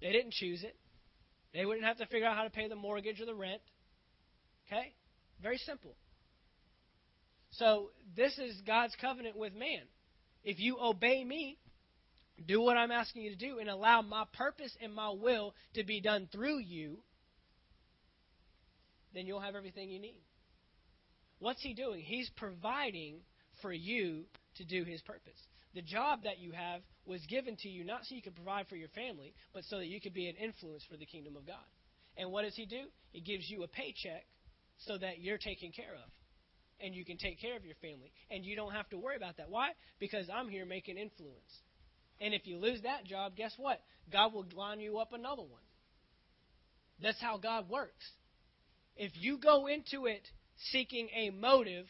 They didn't choose it. They wouldn't have to figure out how to pay the mortgage or the rent. Okay? Very simple. So, this is God's covenant with man. If you obey me, do what I'm asking you to do, and allow my purpose and my will to be done through you, then you'll have everything you need. What's He doing? He's providing for you to do His purpose. The job that you have was given to you not so you could provide for your family, but so that you could be an influence for the kingdom of God. And what does He do? He gives you a paycheck so that you're taken care of. And you can take care of your family. And you don't have to worry about that. Why? Because I'm here making influence. And if you lose that job, guess what? God will line you up another one. That's how God works. If you go into it seeking a motive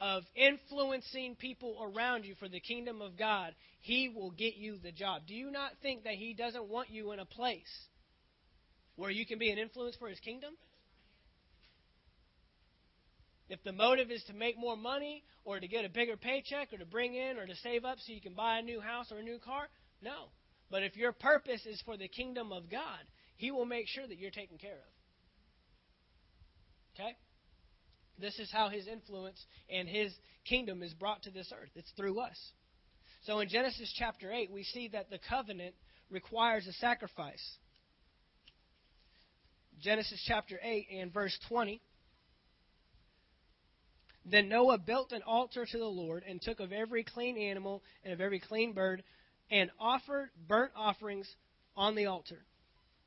of influencing people around you for the kingdom of God, He will get you the job. Do you not think that He doesn't want you in a place where you can be an influence for His kingdom? If the motive is to make more money or to get a bigger paycheck or to bring in or to save up so you can buy a new house or a new car, no. But if your purpose is for the kingdom of God, He will make sure that you're taken care of. Okay? This is how his influence and his kingdom is brought to this earth. It's through us. So in Genesis chapter 8, we see that the covenant requires a sacrifice. Genesis chapter 8 and verse 20. Then Noah built an altar to the Lord and took of every clean animal and of every clean bird and offered burnt offerings on the altar.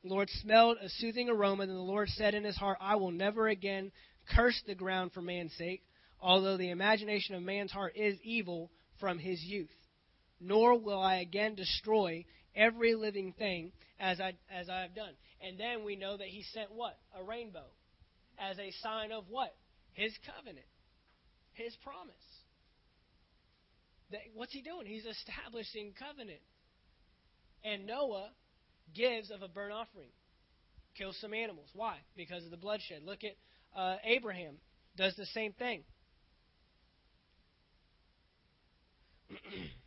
The Lord smelled a soothing aroma, and the Lord said in his heart, I will never again curse the ground for man's sake, although the imagination of man's heart is evil from his youth. Nor will I again destroy every living thing as I as I have done. And then we know that he sent what? A rainbow. As a sign of what? His covenant. His promise. That, what's he doing? He's establishing covenant. And Noah gives of a burnt offering. Kills some animals. Why? Because of the bloodshed. Look at uh, Abraham does the same thing. <clears throat>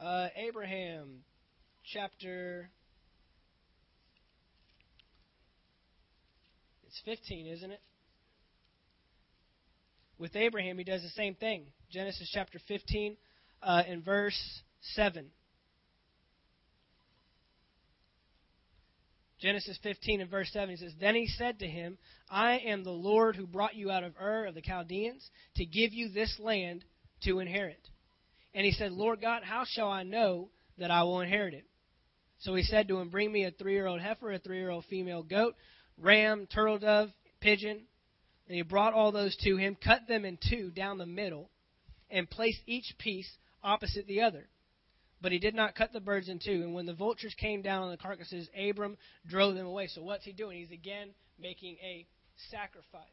uh, Abraham, chapter. It's 15, isn't it? With Abraham, he does the same thing. Genesis chapter 15 uh, in verse 7. Genesis 15 and verse 7, he says, Then he said to him, I am the Lord who brought you out of Ur of the Chaldeans to give you this land to inherit. And he said, Lord God, how shall I know that I will inherit it? So he said to him, Bring me a three year old heifer, a three year old female goat, ram, turtle dove, pigeon. And he brought all those to him, cut them in two down the middle, and placed each piece opposite the other. But he did not cut the birds in two. And when the vultures came down on the carcasses, Abram drove them away. So what's he doing? He's again making a sacrifice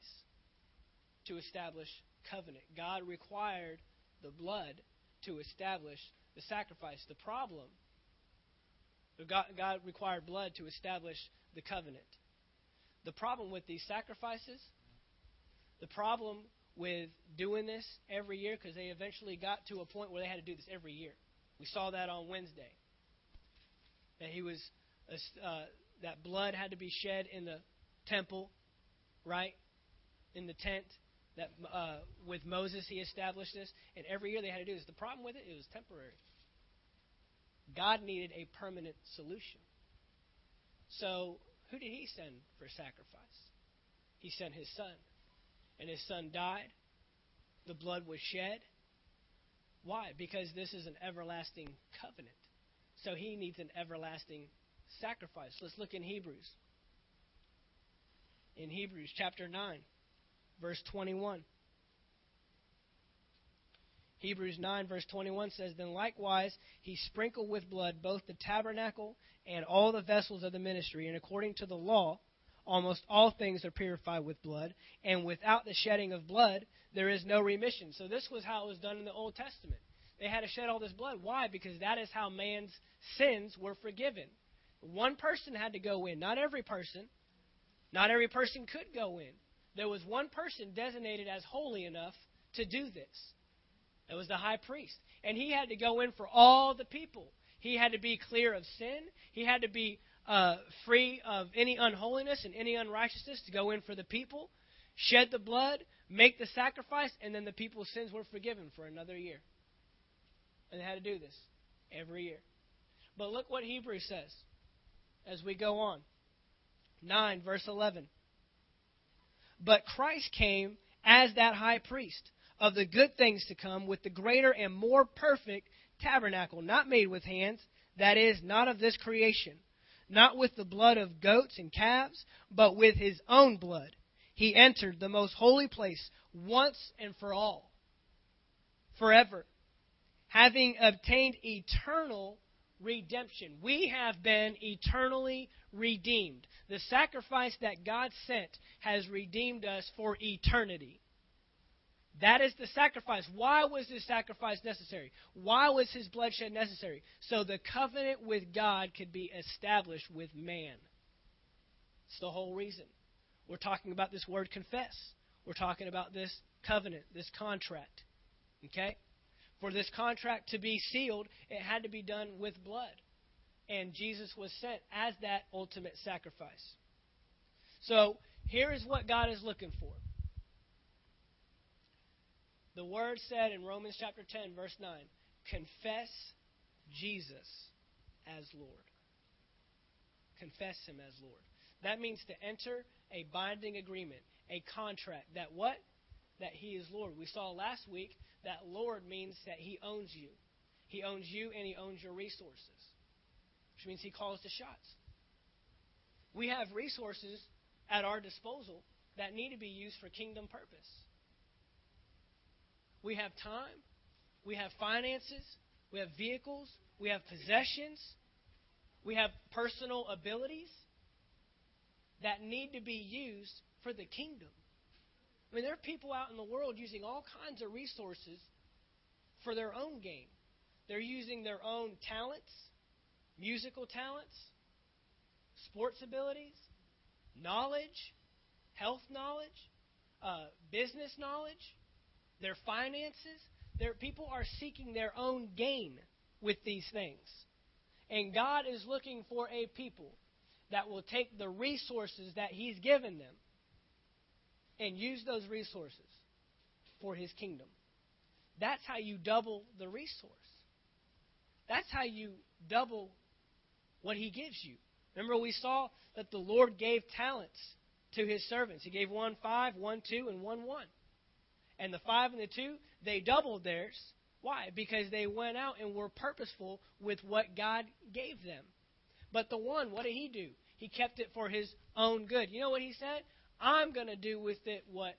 to establish covenant. God required the blood to establish the sacrifice. The problem, God, God required blood to establish the covenant. The problem with these sacrifices, the problem with doing this every year, because they eventually got to a point where they had to do this every year. We saw that on Wednesday. That he was, uh, that blood had to be shed in the temple, right? In the tent. That uh, with Moses he established this, and every year they had to do this. The problem with it, it was temporary. God needed a permanent solution. So who did he send for sacrifice? He sent his son. And his son died. The blood was shed. Why? Because this is an everlasting covenant. So he needs an everlasting sacrifice. Let's look in Hebrews. In Hebrews chapter 9, verse 21. Hebrews 9, verse 21 says, Then likewise he sprinkled with blood both the tabernacle and all the vessels of the ministry, and according to the law, almost all things are purified with blood, and without the shedding of blood, there is no remission. So this was how it was done in the Old Testament. They had to shed all this blood. Why? Because that is how man's sins were forgiven. One person had to go in, not every person. Not every person could go in. There was one person designated as holy enough to do this. It was the high priest. And he had to go in for all the people. He had to be clear of sin. He had to be uh, free of any unholiness and any unrighteousness to go in for the people, shed the blood, make the sacrifice, and then the people's sins were forgiven for another year. And they had to do this every year. But look what Hebrews says as we go on. 9, verse 11. But Christ came as that high priest of the good things to come with the greater and more perfect tabernacle, not made with hands, that is, not of this creation, not with the blood of goats and calves, but with his own blood. He entered the most holy place once and for all, forever, having obtained eternal redemption. We have been eternally redeemed. The sacrifice that God sent has redeemed us for eternity. That is the sacrifice. Why was this sacrifice necessary? Why was his bloodshed necessary? So the covenant with God could be established with man. It's the whole reason. We're talking about this word confess. We're talking about this covenant, this contract. Okay? For this contract to be sealed, it had to be done with blood. And Jesus was sent as that ultimate sacrifice. So, here is what God is looking for. The word said in Romans chapter 10, verse 9 confess Jesus as Lord. Confess him as Lord. That means to enter a binding agreement, a contract that what? That he is Lord. We saw last week that Lord means that he owns you. He owns you and he owns your resources, which means he calls the shots. We have resources at our disposal that need to be used for kingdom purpose. We have time. We have finances. We have vehicles. We have possessions. We have personal abilities that need to be used for the kingdom. I mean, there are people out in the world using all kinds of resources for their own gain. They're using their own talents, musical talents, sports abilities, knowledge, health knowledge, uh, business knowledge, their finances. Their people are seeking their own gain with these things. And God is looking for a people that will take the resources that He's given them and use those resources for His kingdom. That's how you double the resource. That's how you double what He gives you. Remember, we saw that the Lord gave talents to His servants. He gave one five, one two, and one one. And the five and the two, they doubled theirs. Why? Because they went out and were purposeful with what God gave them. But the one, what did he do? He kept it for his own good. You know what he said? I'm going to do with it what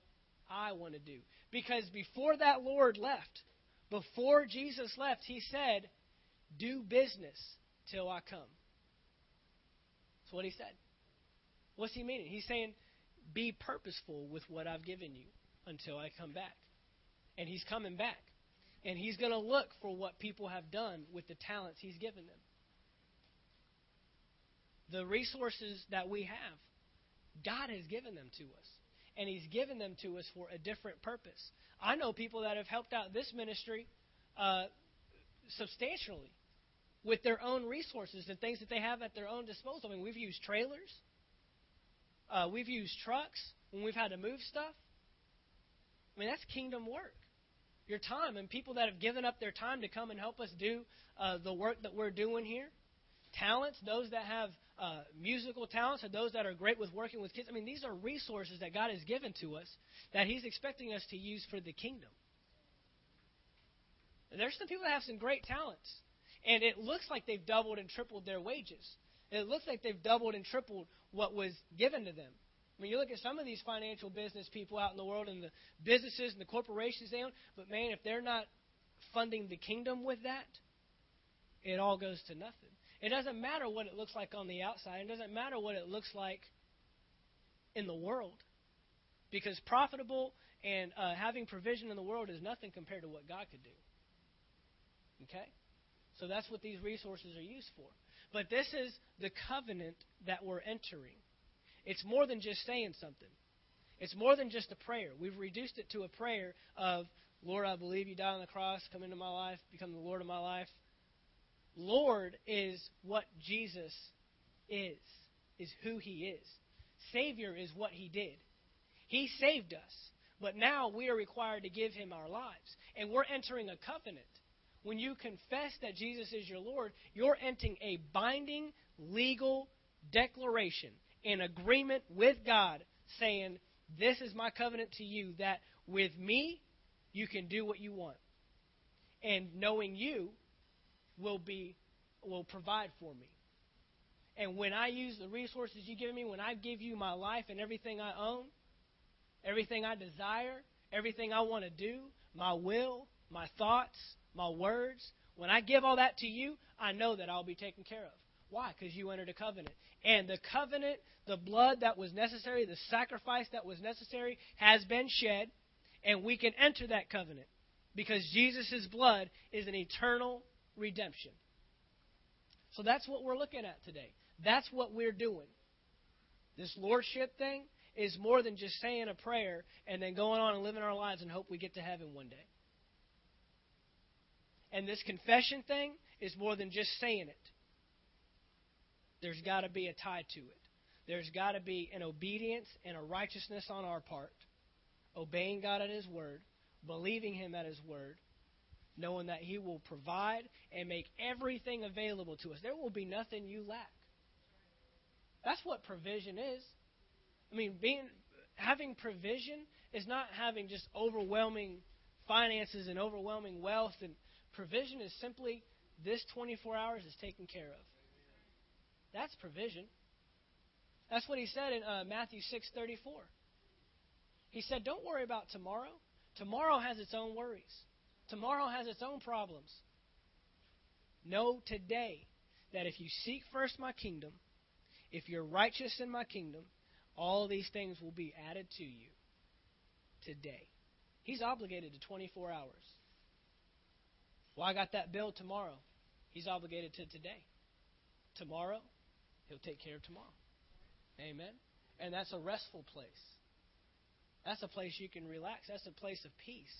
I want to do. Because before that Lord left, Before Jesus left, he said, Do business till I come. That's what he said. What's he meaning? He's saying, Be purposeful with what I've given you until I come back. And he's coming back. And he's going to look for what people have done with the talents he's given them. The resources that we have, God has given them to us. And he's given them to us for a different purpose. I know people that have helped out this ministry uh, substantially with their own resources and things that they have at their own disposal. I mean, we've used trailers, uh, we've used trucks when we've had to move stuff. I mean, that's kingdom work. Your time and people that have given up their time to come and help us do uh, the work that we're doing here. Talents, those that have uh, musical talents, and those that are great with working with kids. I mean, these are resources that God has given to us that He's expecting us to use for the kingdom. And there's some people that have some great talents, and it looks like they've doubled and tripled their wages. It looks like they've doubled and tripled what was given to them. When you look at some of these financial business people out in the world and the businesses and the corporations they own, but man, if they're not funding the kingdom with that, it all goes to nothing. It doesn't matter what it looks like on the outside, it doesn't matter what it looks like in the world. Because profitable and uh, having provision in the world is nothing compared to what God could do. Okay? So that's what these resources are used for. But this is the covenant that we're entering. It's more than just saying something. It's more than just a prayer. We've reduced it to a prayer of, Lord, I believe you died on the cross, come into my life, become the Lord of my life. Lord is what Jesus is, is who he is. Savior is what he did. He saved us, but now we are required to give him our lives. And we're entering a covenant. When you confess that Jesus is your Lord, you're entering a binding legal declaration in agreement with God, saying, This is my covenant to you, that with me, you can do what you want. And knowing you will be will provide for me. And when I use the resources you give me, when I give you my life and everything I own, everything I desire, everything I want to do, my will, my thoughts, my words, when I give all that to you, I know that I'll be taken care of. Why? Because you entered a covenant. And the covenant, the blood that was necessary, the sacrifice that was necessary, has been shed, and we can enter that covenant because Jesus' blood is an eternal redemption. So that's what we're looking at today. That's what we're doing. This lordship thing is more than just saying a prayer and then going on and living our lives and hope we get to heaven one day. And this confession thing is more than just saying it. There's got to be a tie to it. There's got to be an obedience and a righteousness on our part, obeying God at His word, believing Him at His word, knowing that He will provide and make everything available to us. There will be nothing you lack. That's what provision is. I mean, being having provision is not having just overwhelming finances and overwhelming wealth and provision is simply this 24 hours is taken care of. That's provision. That's what he said in uh, Matthew 6:34. He said, "Don't worry about tomorrow. Tomorrow has its own worries. Tomorrow has its own problems. Know today that if you seek first my kingdom, if you're righteous in my kingdom, all these things will be added to you today. He's obligated to 24 hours. Well, I got that bill tomorrow. He's obligated to today. Tomorrow, he'll take care of tomorrow. Amen. And that's a restful place. That's a place you can relax. That's a place of peace.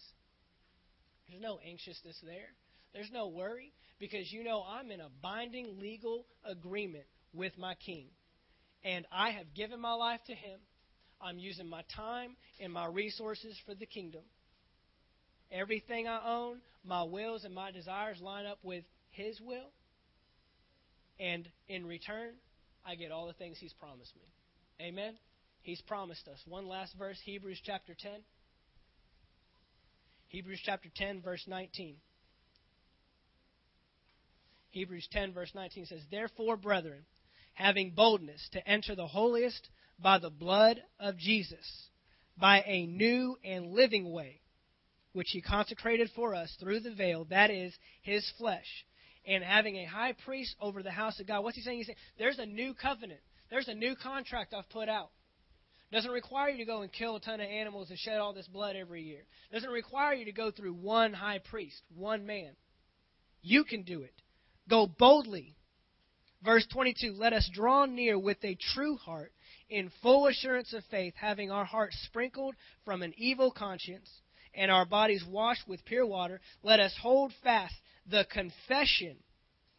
There's no anxiousness there. There's no worry because you know I'm in a binding legal agreement with my king. And I have given my life to him. I'm using my time and my resources for the kingdom. Everything I own, my wills and my desires line up with his will. And in return, I get all the things he's promised me. Amen? He's promised us. One last verse, Hebrews chapter 10. Hebrews chapter 10, verse 19. Hebrews 10, verse 19 says, Therefore, brethren, having boldness to enter the holiest by the blood of Jesus, by a new and living way, which he consecrated for us through the veil, that is, his flesh, and having a high priest over the house of God. What's he saying? He's saying, there's a new covenant. There's a new contract I've put out. Doesn't require you to go and kill a ton of animals and shed all this blood every year. Doesn't require you to go through one high priest, one man. You can do it. Go boldly. Verse 22 Let us draw near with a true heart, in full assurance of faith, having our hearts sprinkled from an evil conscience and our bodies washed with pure water. Let us hold fast the confession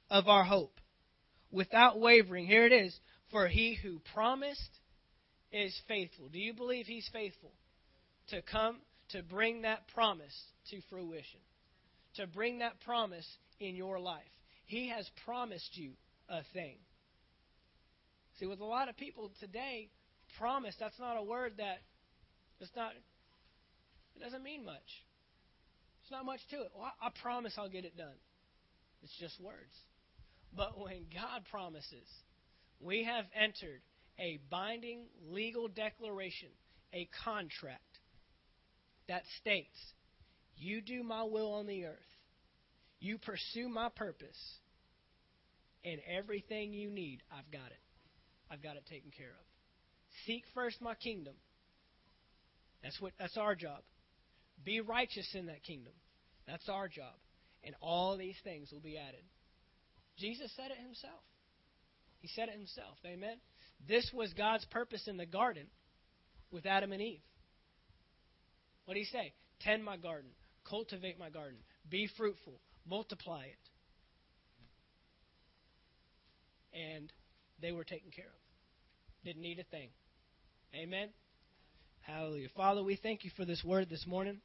of our hope without wavering. Here it is. For he who promised is faithful. Do you believe he's faithful to come to bring that promise to fruition? To bring that promise in your life. He has promised you a thing. See, with a lot of people today, promise, that's not a word that it's not it doesn't mean much. There's not much to it. Well, I promise I'll get it done. It's just words. But when God promises, we have entered a binding legal declaration, a contract that states, You do my will on the earth, you pursue my purpose, and everything you need, I've got it. I've got it taken care of. Seek first my kingdom. That's what that's our job. Be righteous in that kingdom. That's our job. And all these things will be added. Jesus said it himself. He said it himself. Amen. This was God's purpose in the garden with Adam and Eve. What did he say? Tend my garden, cultivate my garden, be fruitful, multiply it. And they were taken care of. Didn't need a thing. Amen. Hallelujah. Father, we thank you for this word this morning.